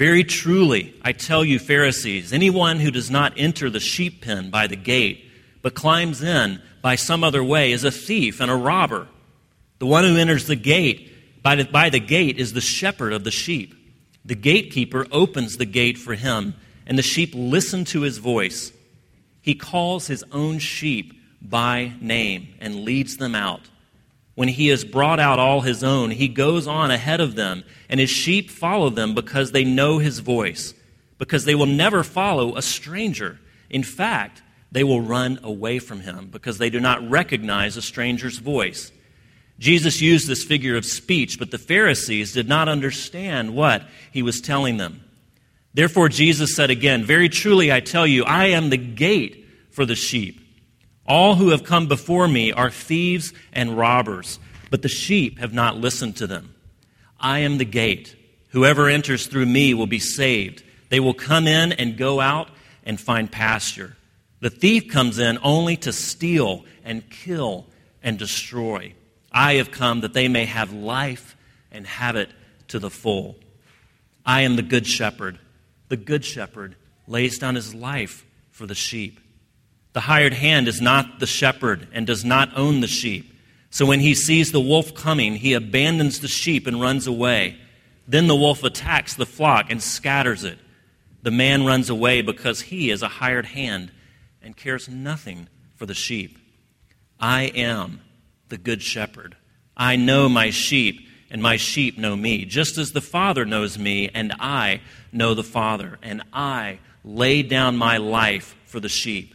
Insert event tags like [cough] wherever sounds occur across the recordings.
Very truly, I tell you, Pharisees, anyone who does not enter the sheep pen by the gate, but climbs in by some other way, is a thief and a robber. The one who enters the gate by the, by the gate is the shepherd of the sheep. The gatekeeper opens the gate for him, and the sheep listen to his voice. He calls his own sheep by name and leads them out. When he has brought out all his own, he goes on ahead of them, and his sheep follow them because they know his voice, because they will never follow a stranger. In fact, they will run away from him because they do not recognize a stranger's voice. Jesus used this figure of speech, but the Pharisees did not understand what he was telling them. Therefore, Jesus said again, Very truly I tell you, I am the gate for the sheep. All who have come before me are thieves and robbers, but the sheep have not listened to them. I am the gate. Whoever enters through me will be saved. They will come in and go out and find pasture. The thief comes in only to steal and kill and destroy. I have come that they may have life and have it to the full. I am the good shepherd. The good shepherd lays down his life for the sheep. The hired hand is not the shepherd and does not own the sheep. So when he sees the wolf coming, he abandons the sheep and runs away. Then the wolf attacks the flock and scatters it. The man runs away because he is a hired hand and cares nothing for the sheep. I am the good shepherd. I know my sheep, and my sheep know me, just as the Father knows me, and I know the Father, and I lay down my life for the sheep.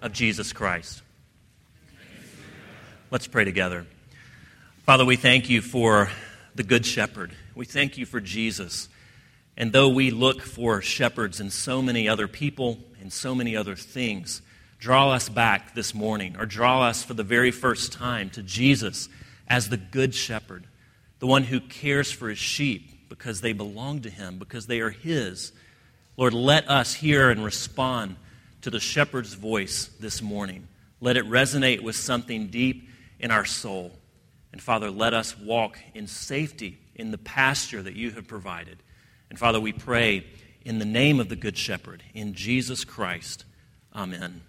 of Jesus Christ. Let's pray together. Father, we thank you for the Good Shepherd. We thank you for Jesus. And though we look for shepherds in so many other people and so many other things, draw us back this morning, or draw us for the very first time to Jesus as the Good Shepherd, the one who cares for his sheep because they belong to him, because they are his. Lord, let us hear and respond to the shepherd's voice this morning. Let it resonate with something deep in our soul. And Father, let us walk in safety in the pasture that you have provided. And Father, we pray in the name of the Good Shepherd, in Jesus Christ. Amen.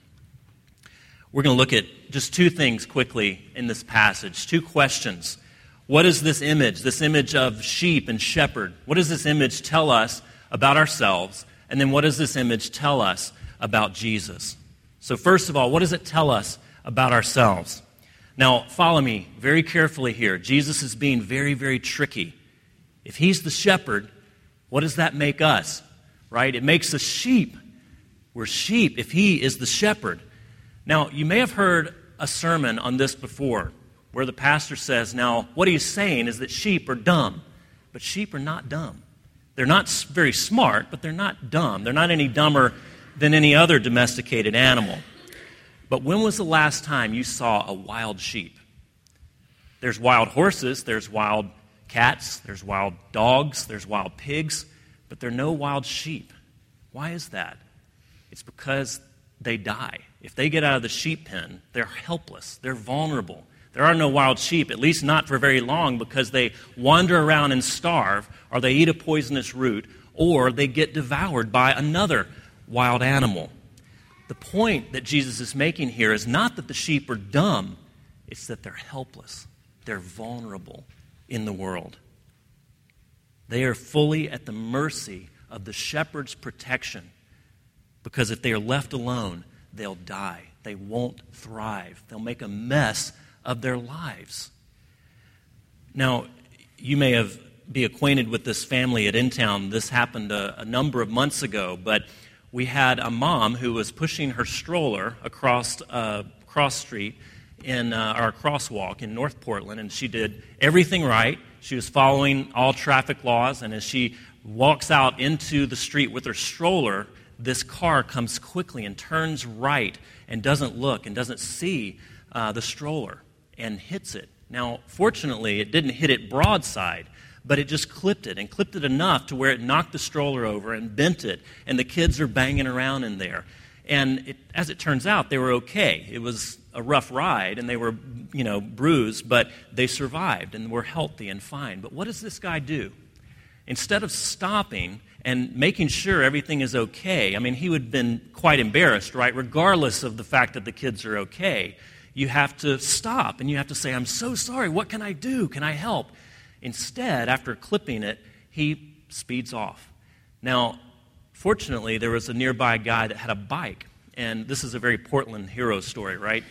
We're going to look at just two things quickly in this passage, two questions. What is this image, this image of sheep and shepherd? What does this image tell us about ourselves? And then what does this image tell us about Jesus? So, first of all, what does it tell us about ourselves? Now, follow me very carefully here. Jesus is being very, very tricky. If he's the shepherd, what does that make us? Right? It makes us sheep. We're sheep if he is the shepherd. Now, you may have heard a sermon on this before where the pastor says, Now, what he's saying is that sheep are dumb, but sheep are not dumb. They're not very smart, but they're not dumb. They're not any dumber than any other domesticated animal. But when was the last time you saw a wild sheep? There's wild horses, there's wild cats, there's wild dogs, there's wild pigs, but there are no wild sheep. Why is that? It's because they die. If they get out of the sheep pen, they're helpless, they're vulnerable. There are no wild sheep, at least not for very long, because they wander around and starve, or they eat a poisonous root, or they get devoured by another wild animal. The point that Jesus is making here is not that the sheep are dumb, it's that they're helpless, they're vulnerable in the world. They are fully at the mercy of the shepherd's protection because if they are left alone, they'll die. They won't thrive. They'll make a mess of their lives. Now, you may have be acquainted with this family at InTown. This happened a, a number of months ago, but we had a mom who was pushing her stroller across uh, cross street in uh, our crosswalk in North Portland, and she did everything right. She was following all traffic laws, and as she walks out into the street with her stroller, this car comes quickly and turns right and doesn't look and doesn't see uh, the stroller and hits it. Now, fortunately, it didn't hit it broadside, but it just clipped it and clipped it enough to where it knocked the stroller over and bent it, and the kids are banging around in there. And it, as it turns out, they were okay. It was a rough ride, and they were, you know, bruised, but they survived and were healthy and fine. But what does this guy do? Instead of stopping and making sure everything is okay, I mean, he would have been quite embarrassed, right? Regardless of the fact that the kids are okay, you have to stop and you have to say, I'm so sorry. What can I do? Can I help? Instead, after clipping it, he speeds off. Now, fortunately, there was a nearby guy that had a bike. And this is a very Portland hero story, right?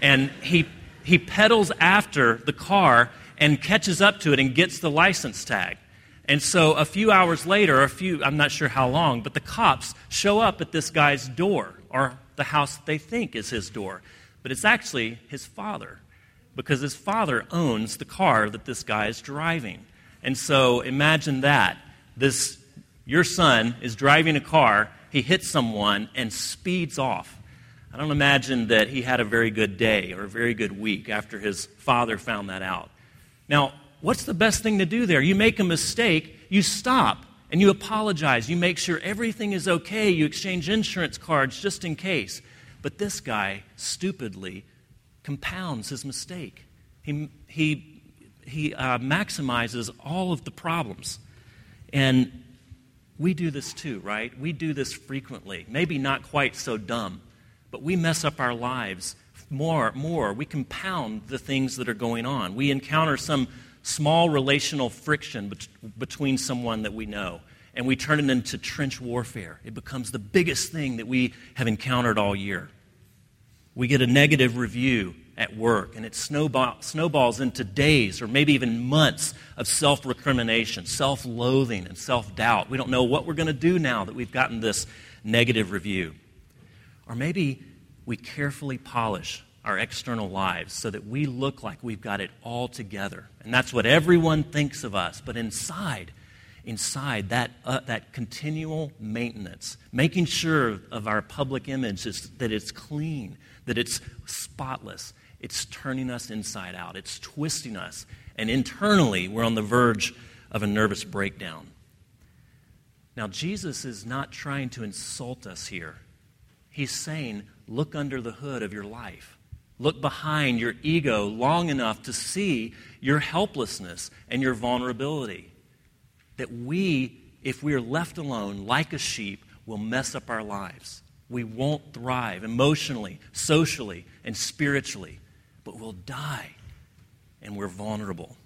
And he, he pedals after the car and catches up to it and gets the license tag. And so a few hours later, a few, I'm not sure how long, but the cops show up at this guy's door, or the house they think is his door. But it's actually his father because his father owns the car that this guy is driving. And so imagine that. This, your son is driving a car, he hits someone and speeds off. I don't imagine that he had a very good day or a very good week after his father found that out. Now, what's the best thing to do there? You make a mistake, you stop and you apologize. You make sure everything is okay. You exchange insurance cards just in case. But this guy stupidly compounds his mistake. He, he, he uh, maximizes all of the problems. And we do this too, right? We do this frequently. Maybe not quite so dumb, but we mess up our lives more, more. We compound the things that are going on. We encounter some small relational friction bet- between someone that we know, and we turn it into trench warfare. It becomes the biggest thing that we have encountered all year. We get a negative review at work, and it snowball, snowballs into days or maybe even months of self recrimination, self loathing, and self doubt. We don't know what we're going to do now that we've gotten this negative review. Or maybe we carefully polish our external lives so that we look like we've got it all together. And that's what everyone thinks of us. But inside, inside that, uh, that continual maintenance, making sure of our public image is that it's clean, that it's spotless, it's turning us inside out, it's twisting us. And internally, we're on the verge of a nervous breakdown. Now, Jesus is not trying to insult us here. He's saying, look under the hood of your life. Look behind your ego long enough to see your helplessness and your vulnerability that we, if we are left alone like a sheep, will mess up our lives. We won't thrive emotionally, socially, and spiritually, but we'll die and we're vulnerable.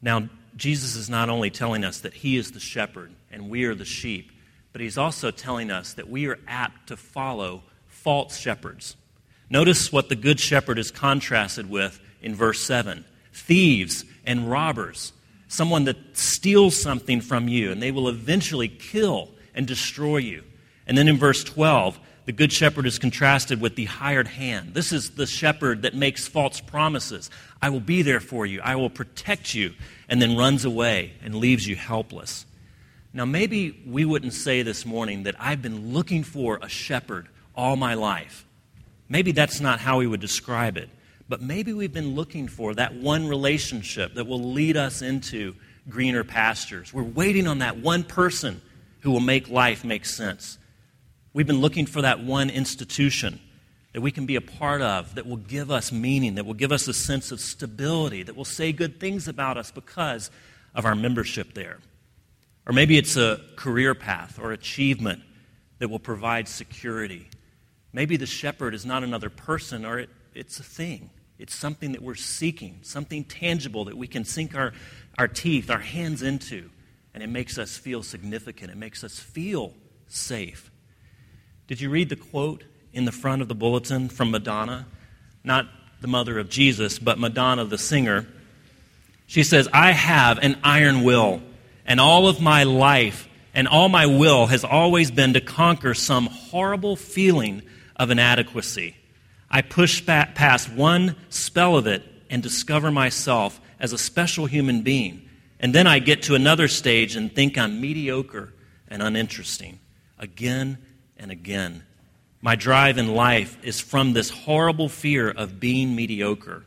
Now, Jesus is not only telling us that He is the shepherd and we are the sheep, but He's also telling us that we are apt to follow false shepherds. Notice what the good shepherd is contrasted with in verse 7 thieves and robbers, someone that steals something from you, and they will eventually kill and destroy you. And then in verse 12, the good shepherd is contrasted with the hired hand. This is the shepherd that makes false promises. I will be there for you, I will protect you, and then runs away and leaves you helpless. Now, maybe we wouldn't say this morning that I've been looking for a shepherd all my life. Maybe that's not how we would describe it. But maybe we've been looking for that one relationship that will lead us into greener pastures. We're waiting on that one person who will make life make sense. We've been looking for that one institution that we can be a part of that will give us meaning, that will give us a sense of stability, that will say good things about us because of our membership there. Or maybe it's a career path or achievement that will provide security. Maybe the shepherd is not another person or it, it's a thing. It's something that we're seeking, something tangible that we can sink our, our teeth, our hands into, and it makes us feel significant. It makes us feel safe. Did you read the quote in the front of the bulletin from Madonna? Not the mother of Jesus, but Madonna, the singer. She says, I have an iron will, and all of my life and all my will has always been to conquer some horrible feeling of inadequacy. I push past one spell of it and discover myself as a special human being. And then I get to another stage and think I'm mediocre and uninteresting again and again. My drive in life is from this horrible fear of being mediocre.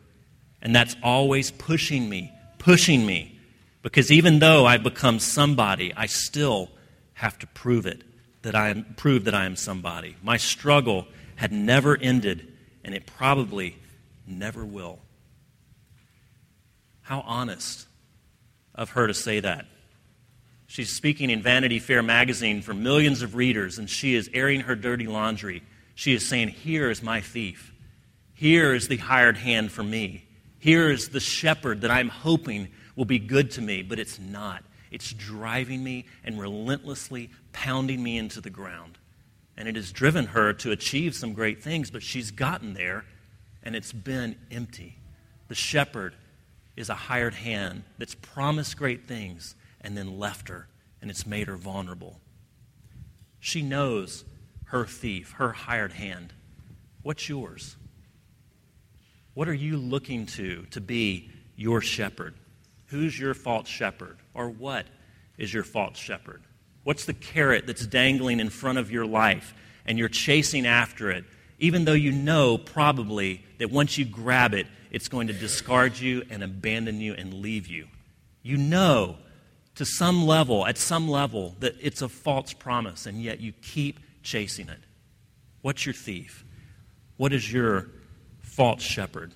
And that's always pushing me, pushing me. Because even though I've become somebody, I still have to prove it, that I am, prove that I am somebody. My struggle had never ended, and it probably never will. How honest of her to say that. She's speaking in Vanity Fair magazine for millions of readers, and she is airing her dirty laundry. She is saying, Here is my thief. Here is the hired hand for me. Here is the shepherd that I'm hoping will be good to me, but it's not. It's driving me and relentlessly pounding me into the ground. And it has driven her to achieve some great things, but she's gotten there and it's been empty. The shepherd is a hired hand that's promised great things and then left her, and it's made her vulnerable. She knows her thief, her hired hand. What's yours? What are you looking to to be your shepherd? Who's your false shepherd? Or what is your false shepherd? What's the carrot that's dangling in front of your life and you're chasing after it, even though you know probably that once you grab it, it's going to discard you and abandon you and leave you? You know to some level, at some level, that it's a false promise, and yet you keep chasing it. What's your thief? What is your false shepherd?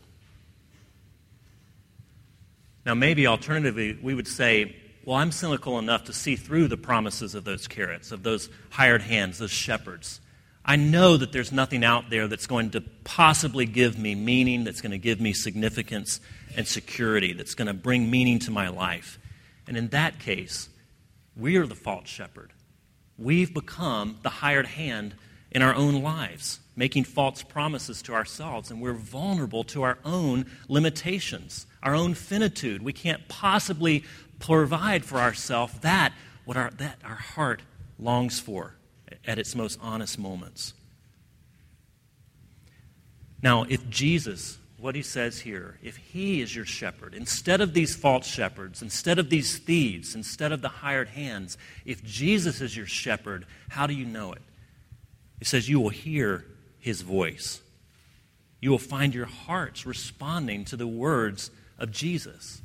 Now, maybe alternatively, we would say, well, I'm cynical enough to see through the promises of those carrots, of those hired hands, those shepherds. I know that there's nothing out there that's going to possibly give me meaning, that's going to give me significance and security, that's going to bring meaning to my life. And in that case, we are the false shepherd. We've become the hired hand in our own lives, making false promises to ourselves, and we're vulnerable to our own limitations, our own finitude. We can't possibly provide for ourselves that what our, that our heart longs for at its most honest moments. Now, if Jesus what he says here if he is your shepherd, instead of these false shepherds, instead of these thieves, instead of the hired hands, if Jesus is your shepherd, how do you know it? It says you will hear his voice. You will find your hearts responding to the words of Jesus.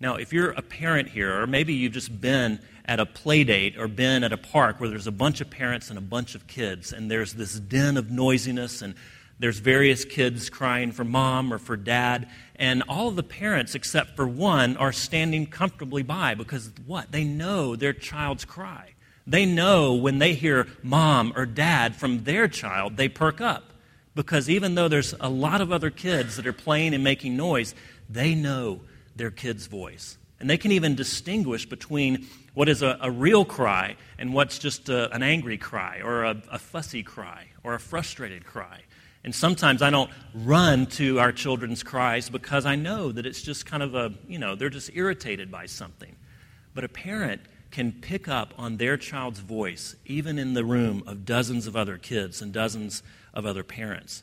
Now, if you're a parent here, or maybe you've just been at a play date or been at a park where there's a bunch of parents and a bunch of kids, and there's this din of noisiness and there's various kids crying for mom or for dad, and all of the parents, except for one, are standing comfortably by because what? They know their child's cry. They know when they hear mom or dad from their child, they perk up. Because even though there's a lot of other kids that are playing and making noise, they know their kid's voice. And they can even distinguish between what is a, a real cry and what's just a, an angry cry or a, a fussy cry or a frustrated cry. And sometimes I don't run to our children's cries because I know that it's just kind of a, you know, they're just irritated by something. But a parent can pick up on their child's voice, even in the room of dozens of other kids and dozens of other parents.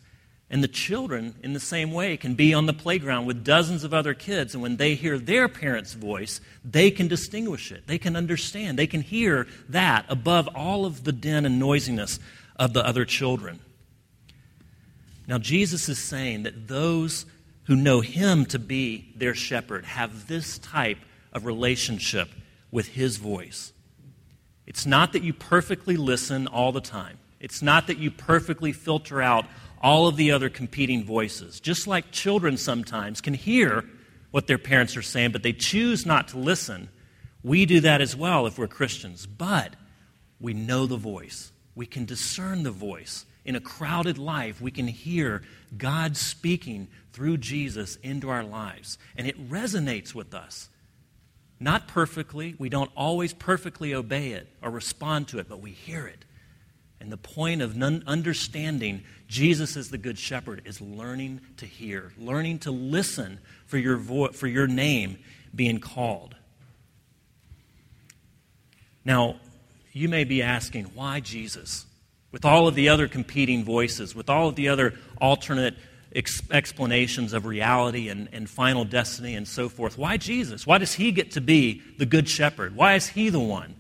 And the children, in the same way, can be on the playground with dozens of other kids, and when they hear their parent's voice, they can distinguish it. They can understand. They can hear that above all of the din and noisiness of the other children. Now, Jesus is saying that those who know him to be their shepherd have this type of relationship with his voice. It's not that you perfectly listen all the time, it's not that you perfectly filter out all of the other competing voices. Just like children sometimes can hear what their parents are saying, but they choose not to listen. We do that as well if we're Christians. But we know the voice, we can discern the voice in a crowded life, we can hear God speaking through Jesus into our lives. And it resonates with us. Not perfectly, we don't always perfectly obey it or respond to it, but we hear it. And the point of understanding Jesus as the Good Shepherd is learning to hear, learning to listen for your, vo- for your name being called. Now, you may be asking, why Jesus? with all of the other competing voices, with all of the other alternate ex- explanations of reality and, and final destiny and so forth. Why Jesus? Why does he get to be the good shepherd? Why is he the one?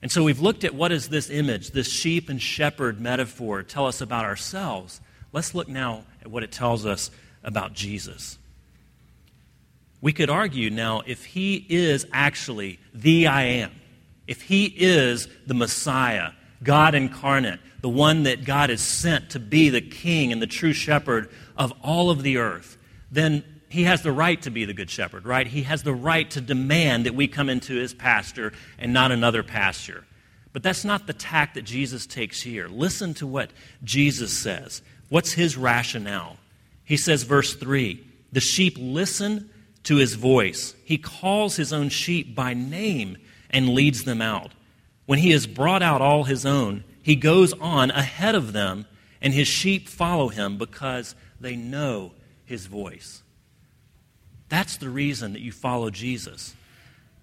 And so we've looked at what is this image, this sheep and shepherd metaphor tell us about ourselves. Let's look now at what it tells us about Jesus. We could argue now if he is actually the I am, if he is the Messiah, God incarnate, the one that God has sent to be the king and the true shepherd of all of the earth, then he has the right to be the good shepherd, right? He has the right to demand that we come into his pasture and not another pasture. But that's not the tack that Jesus takes here. Listen to what Jesus says. What's his rationale? He says, verse 3 The sheep listen to his voice. He calls his own sheep by name and leads them out. When he has brought out all his own, he goes on ahead of them, and his sheep follow him because they know his voice. That's the reason that you follow Jesus.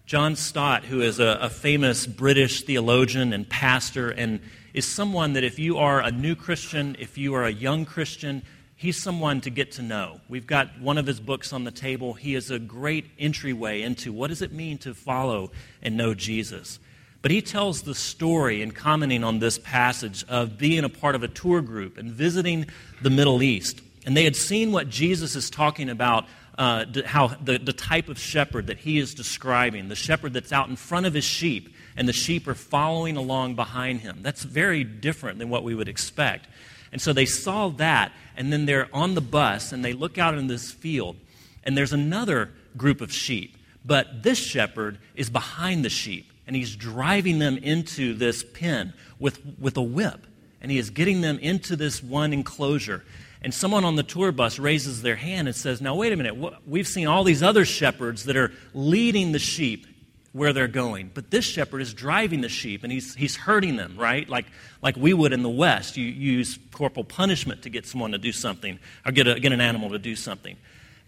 John Stott, who is a, a, famous British theologian and pastor, and is someone that if you are a new Christian, if you are a young Christian, he's someone to get to know. We've got one of his books on the table. He is a great entryway into what does it mean to follow and know Jesus. But he tells the story in commenting on this passage of being a part of a tour group and visiting the Middle East. And they had seen what Jesus is talking about, uh, how the, the type of shepherd that he is describing, the shepherd that's out in front of his sheep, and the sheep are following along behind him. That's very different than what we would expect. And so they saw that, and then they're on the bus, and they look out in this field, and there's another group of sheep. But this shepherd is behind the sheep and he's driving them into this pen with, with a whip. And he is getting them into this one enclosure. And someone on the tour bus raises their hand and says, Now, wait a minute. We've seen all these other shepherds that are leading the sheep where they're going. But this shepherd is driving the sheep and he's, he's hurting them, right? Like, like we would in the West. You, you use corporal punishment to get someone to do something or get, a, get an animal to do something.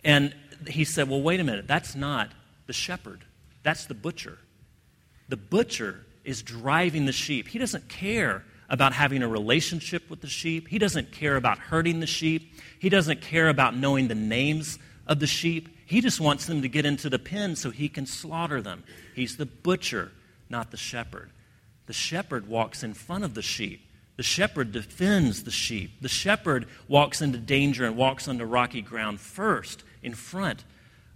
And he said, Well, wait a minute. That's not the shepherd, that's the butcher. The butcher is driving the sheep. He doesn't care about having a relationship with the sheep. He doesn't care about hurting the sheep. He doesn't care about knowing the names of the sheep. He just wants them to get into the pen so he can slaughter them. He's the butcher, not the shepherd. The shepherd walks in front of the sheep. The shepherd defends the sheep. The shepherd walks into danger and walks onto rocky ground first in front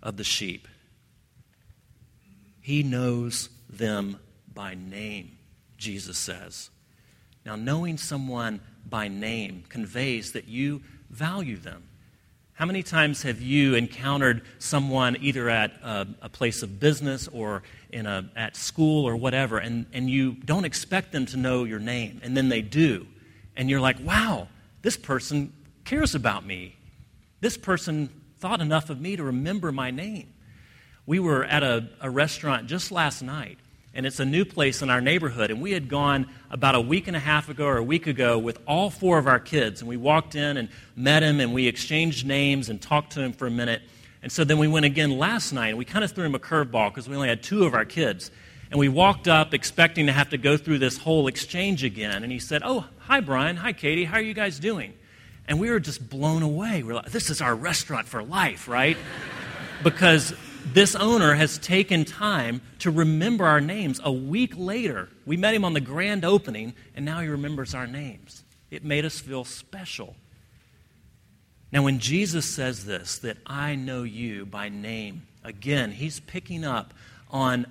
of the sheep. He knows them by name, Jesus says. Now, knowing someone by name conveys that you value them. How many times have you encountered someone either at a, a, place of business or in a, at school or whatever, and, and you don't expect them to know your name, and then they do? And you're like, wow, this person cares about me. This person thought enough of me to remember my name. We were at a, a restaurant just last night, and it's a new place in our neighborhood. And we had gone about a week and a half ago or a week ago with all four of our kids. And we walked in and met him, and we exchanged names and talked to him for a minute. And so then we went again last night, and we kind of threw him a curveball because we only had two of our kids. And we walked up expecting to have to go through this whole exchange again. And he said, Oh, hi, Brian. Hi, Katie. How are you guys doing? And we were just blown away. We are like, This is our restaurant for life, right? [laughs] because this owner has taken time to remember our names. A week later, we met him on the grand opening, and now he remembers our names. It made us feel special. Now, when Jesus says this, that I know you by name, again, he's picking up on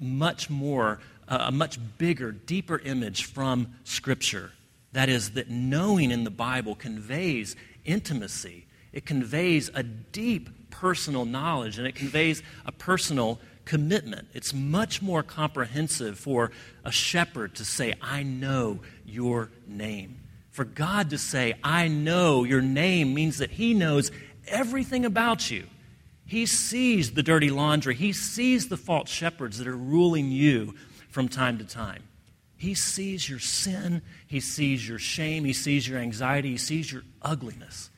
much more, uh, a much bigger, deeper image from Scripture. That is, that knowing in the Bible conveys intimacy, it conveys a deep personal knowledge and it conveys a personal commitment. It's much more comprehensive for a shepherd to say, I know your name. For God to say, I know your name means that He knows everything about you. He sees the dirty laundry, He sees the false shepherds that are ruling you from time to time. He sees your sin, He sees your shame, He sees your anxiety, He sees your ugliness.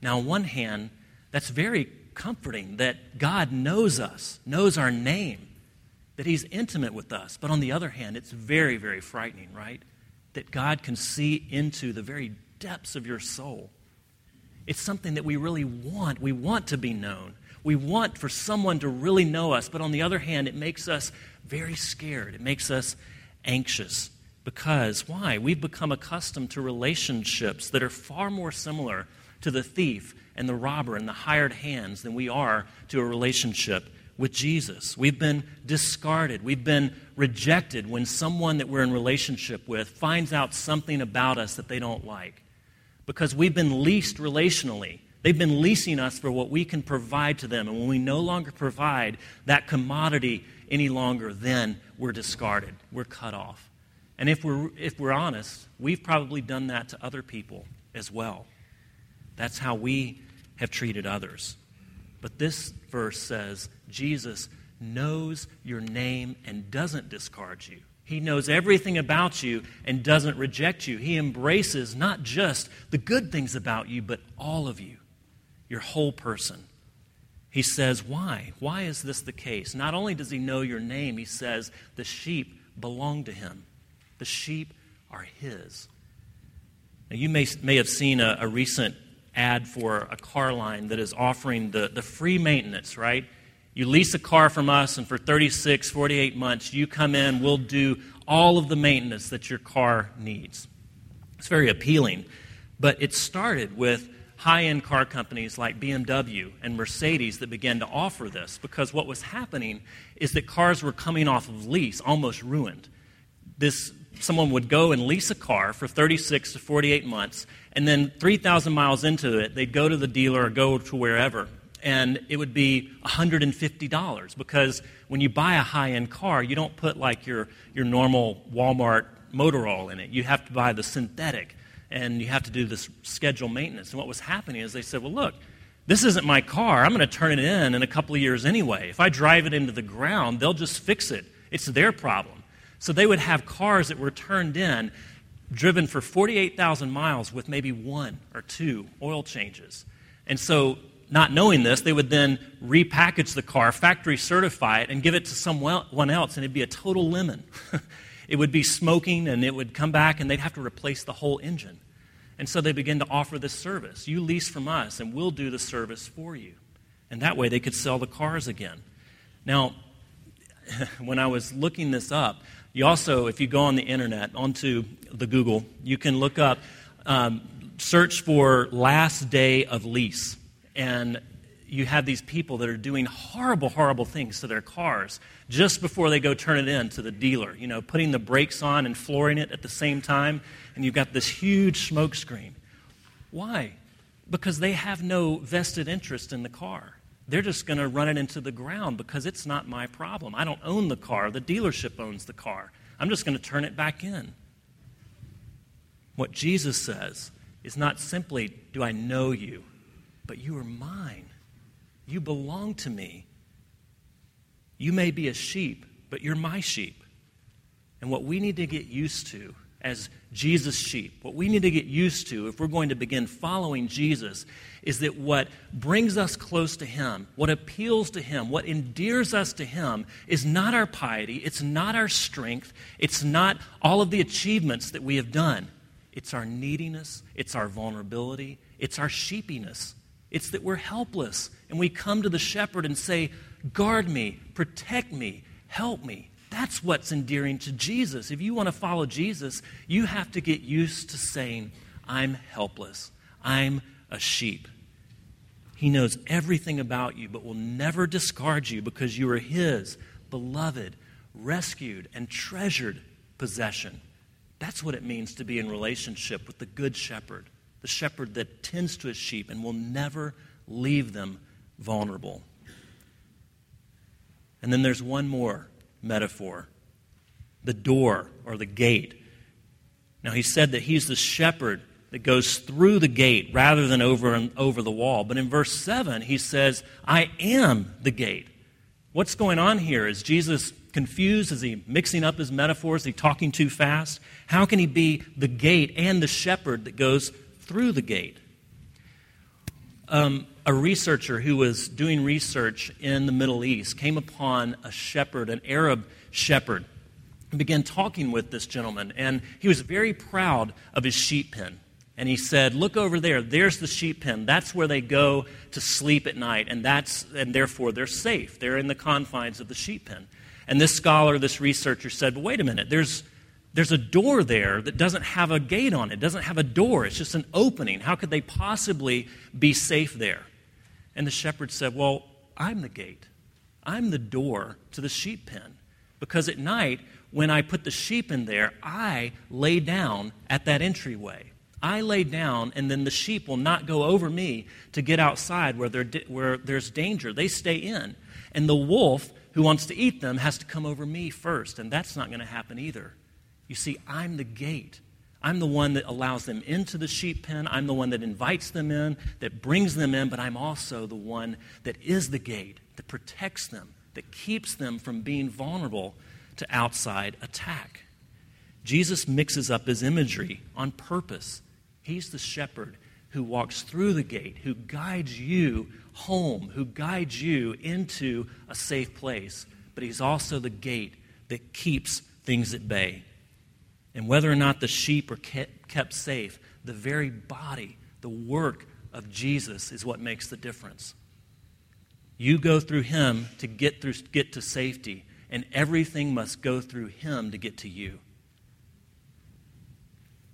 Now, on one hand, that's very comforting that God knows us, knows our name, that He's intimate with us. But on the other hand, it's very, very frightening, right? That God can see into the very depths of your soul. It's something that we really want. We want to be known. We want for someone to really know us, but on the other hand, it makes us very scared. It makes us anxious. Because, why? We've become accustomed to relationships that are far more similar to the thief and the robber and the hired hands than we are to a relationship with Jesus. We've been discarded. We've been rejected when someone that we're in relationship with finds out something about us that they don't like. Because we've been leased relationally. They've been leasing us for what we can provide to them. And when we no longer provide that commodity any longer, then we're discarded. We're cut off. And if we're, if we're honest, we've probably done that to other people as well. That's how we have treated others. But this verse says Jesus knows your name and doesn't discard you. He knows everything about you and doesn't reject you. He embraces not just the good things about you, but all of you, your whole person. He says, Why? Why is this the case? Not only does he know your name, he says the sheep belong to him. The sheep are his. Now, you may, may have seen a, a recent ad for a car line that is offering the, the free maintenance, right? You lease a car from us, and for 36, 48 months, you come in, we'll do all of the maintenance that your car needs. It's very appealing. But it started with high end car companies like BMW and Mercedes that began to offer this because what was happening is that cars were coming off of lease, almost ruined. This someone would go and lease a car for 36 to 48 months, and then 3,000 miles into it, they'd go to the dealer or go to wherever, and it would be $150 because when you buy a high end car, you don't put like your, your normal Walmart motor oil in it. You have to buy the synthetic, and you have to do this schedule maintenance. And what was happening is they said, well, look, this isn't my car. I'm going to turn it in in a couple of years anyway. If I drive it into the ground, they'll just fix it. It's their problem. So they would have cars that were turned in, driven for 48,000 miles with maybe one or two oil changes. And so, not knowing this, they would then repackage the car, factory certify it, and give it to someone else, and it'd be a total lemon. [laughs] it would be smoking, and it would come back, and they'd have to replace the whole engine. And so they begin to offer this service. You lease from us, and we'll do the service for you. And that way they could sell the cars again. Now, [laughs] when I was looking this up, you also, if you go on the internet, onto the Google, you can look up, um, search for last day of lease. And you have these people that are doing horrible, horrible things to their cars just before they go turn it in to the dealer. You know, putting the brakes on and flooring it at the same time, and you've got this huge smoke screen. Why? Because they have no vested interest in the car they're just going to run it into the ground because it's not my problem. I don't own the car, the dealership owns the car. I'm just going to turn it back in. What Jesus says is not simply, Do I know you? but you are mine. You belong to me. You may be a sheep, but you're my sheep. And what we need to get used to as Jesus' sheep. What we need to get used to if we're going to begin following Jesus is that what brings us close to Him, what appeals to Him, what endears us to Him is not our piety, it's not our strength, it's not all of the achievements that we have done. It's our neediness, it's our vulnerability, it's our sheepiness. It's that we're helpless and we come to the shepherd and say, Guard me, protect me, help me. That's what's endearing to Jesus. If you want to follow Jesus, you have to get used to saying, I'm helpless. I'm a sheep. He knows everything about you, but will never discard you because you are His beloved, rescued, and treasured possession. That's what it means to be in relationship with the Good Shepherd, the shepherd that tends to his sheep and will never leave them vulnerable. And then there's one more metaphor the door or the gate. Now, he said that he's the shepherd that goes through the gate rather than over and over the wall. But in verse 7, he says, I am the gate. What's going on here? Is Jesus confused? Is he mixing up his metaphors? Is he talking too fast? How can he be the gate and the shepherd that goes through the gate? Um, a researcher who was doing research in the Middle East came upon a shepherd, an Arab shepherd, and began talking with this gentleman. And he was very proud of his sheep pen. And he said, Look over there. There's the sheep pen. That's where they go to sleep at night. And, that's, and therefore, they're safe. They're in the confines of the sheep pen. And this scholar, this researcher said, But wait a minute. There's, there's a door there that doesn't have a gate on it, doesn't have a door. It's just an opening. How could they possibly be safe there? And the shepherd said, Well, I'm the gate. I'm the door to the sheep pen. Because at night, when I put the sheep in there, I lay down at that entryway. I lay down, and then the sheep will not go over me to get outside where, where there's danger. They stay in. And the wolf who wants to eat them has to come over me first, and that's not going to happen either. You see, I'm the gate. I'm the one that allows them into the sheep pen. I'm the one that invites them in, that brings them in, but I'm also the one that is the gate, that protects them, that keeps them from being vulnerable to outside attack. Jesus mixes up his imagery on purpose. He's the shepherd who walks through the gate, who guides you home, who guides you into a safe place. But he's also the gate that keeps things at bay. And whether or not the sheep are kept safe, the very body, the work of Jesus is what makes the difference. You go through him to get, through, get to safety, and everything must go through him to get to you.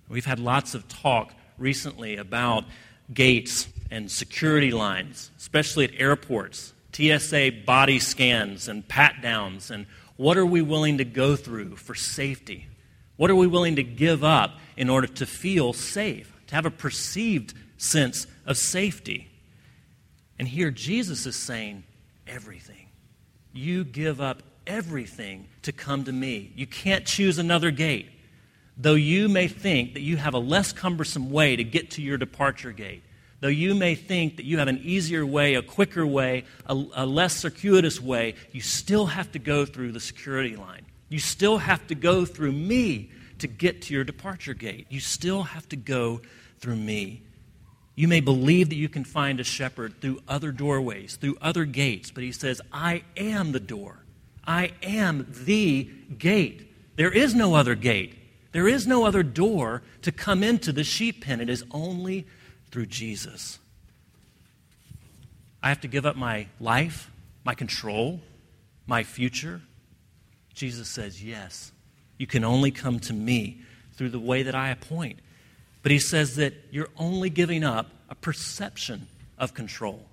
We've had lots of talk recently about gates and security lines, especially at airports, TSA body scans and pat downs, and what are we willing to go through for safety? What are we willing to give up in order to feel safe, to have a perceived sense of safety? And here Jesus is saying, everything. You give up everything to come to me. You can't choose another gate. Though you may think that you have a less cumbersome way to get to your departure gate, though you may think that you have an easier way, a quicker way, a, a, less circuitous way, you still have to go through the security line. You still have to go through me to get to your departure gate. You still have to go through me. You may believe that you can find a shepherd through other doorways, through other gates, but he says, I am the door. I am the gate. There is no other gate. There is no other door to come into the sheep pen. It is only through Jesus. I have to give up my life, my control, my future. Jesus says, Yes, you can only come to me through the way that I appoint. But he says that you're only giving up a perception of control.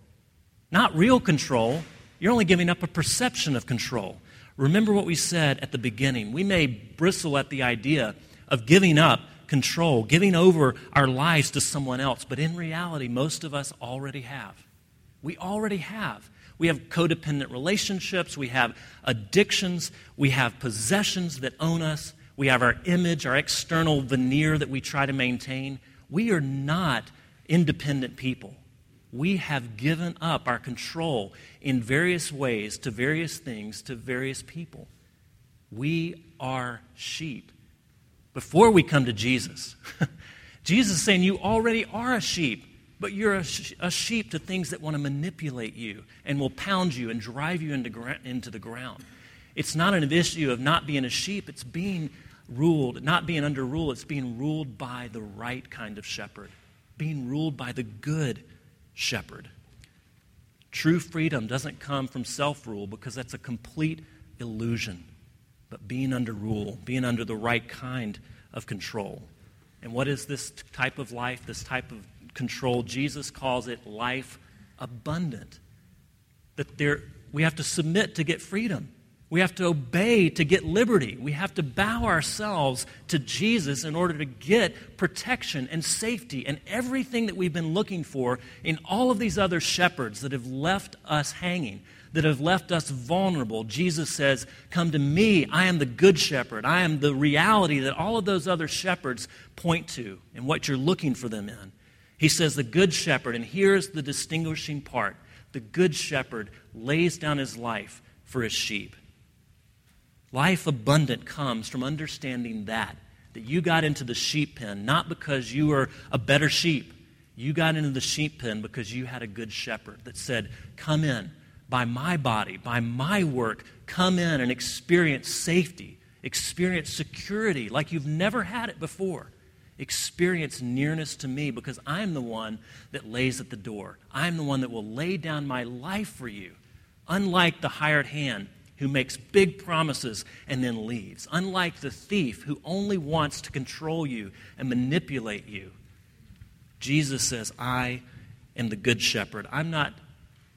Not real control, you're only giving up a perception of control. Remember what we said at the beginning. We may bristle at the idea of giving up control, giving over our lives to someone else, but in reality, most of us already have. We already have. We have codependent relationships. We have addictions. We have possessions that own us. We have our image, our external veneer that we try to maintain. We are not independent people. We have given up our control in various ways to various things to various people. We are sheep. Before we come to Jesus, [laughs] Jesus is saying, You already are a sheep but you're a, sh- a, sheep to things that want to manipulate you and will pound you and drive you into, into the ground. It's not an issue of not being a sheep, it's being ruled, not being under rule, it's being ruled by the right kind of shepherd, being ruled by the good shepherd. True freedom doesn't come from self rule because that's a complete illusion, but being under rule, being under the right kind of control. And what is this type of life, this type of control. Jesus calls it life abundant. That there, we have to submit to get freedom. We have to obey to get liberty. We have to bow ourselves to Jesus in order to get protection and safety and everything that we've been looking for in all of these other shepherds that have left us hanging, that have left us vulnerable. Jesus says, Come to me. I am the good shepherd. I am the reality that all of those other shepherds point to and what you're looking for them in. He says, The good shepherd, and here's the distinguishing part the good shepherd lays down his life for his sheep. Life abundant comes from understanding that, that you got into the sheep pen not because you were a better sheep. You got into the sheep pen because you had a good shepherd that said, Come in by my body, by my work, come in and experience safety, experience security like you've never had it before. experience nearness to me because I'm the one that lays at the door. I'm the one that will lay down my life for you. Unlike the hired hand who makes big promises and then leaves. Unlike the thief who only wants to control you and manipulate you. Jesus says, I am the good shepherd. I'm not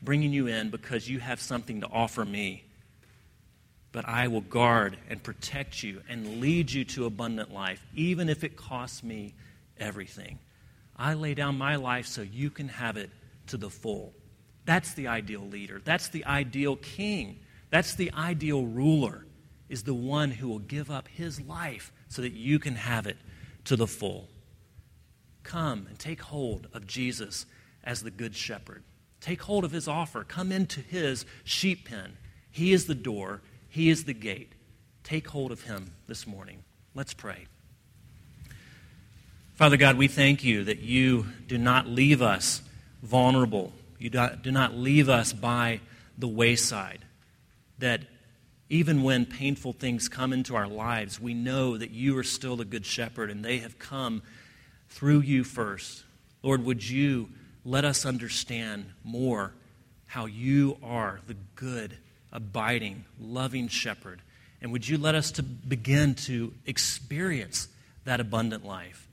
bringing you in because you have something to offer me, but I will guard and protect you and lead you to abundant life, even if it costs me everything. I lay down my life so you can have it to the full. That's the ideal leader. That's the ideal king. That's the ideal ruler, is the one who will give up his life so that you can have it to the full. Come and take hold of Jesus as the good shepherd. Take hold of his offer. Come into his sheep pen. He is the door, he is the gate. Take hold of him this morning. Let's pray. Father God, we thank you that you do not leave us vulnerable. You do not leave us by the wayside that even when painful things come into our lives, we know that you are still the good shepherd and they have come through you first. Lord, would you let us understand more how you are the good, abiding, loving shepherd? And would you let us to begin to experience that abundant life?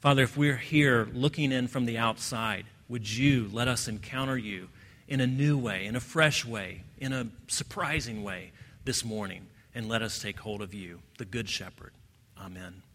Father, if we're here looking in from the outside, would you let us encounter you in a new way, in a fresh way, in a surprising way this morning, and let us take hold of you, the Good Shepherd. Amen.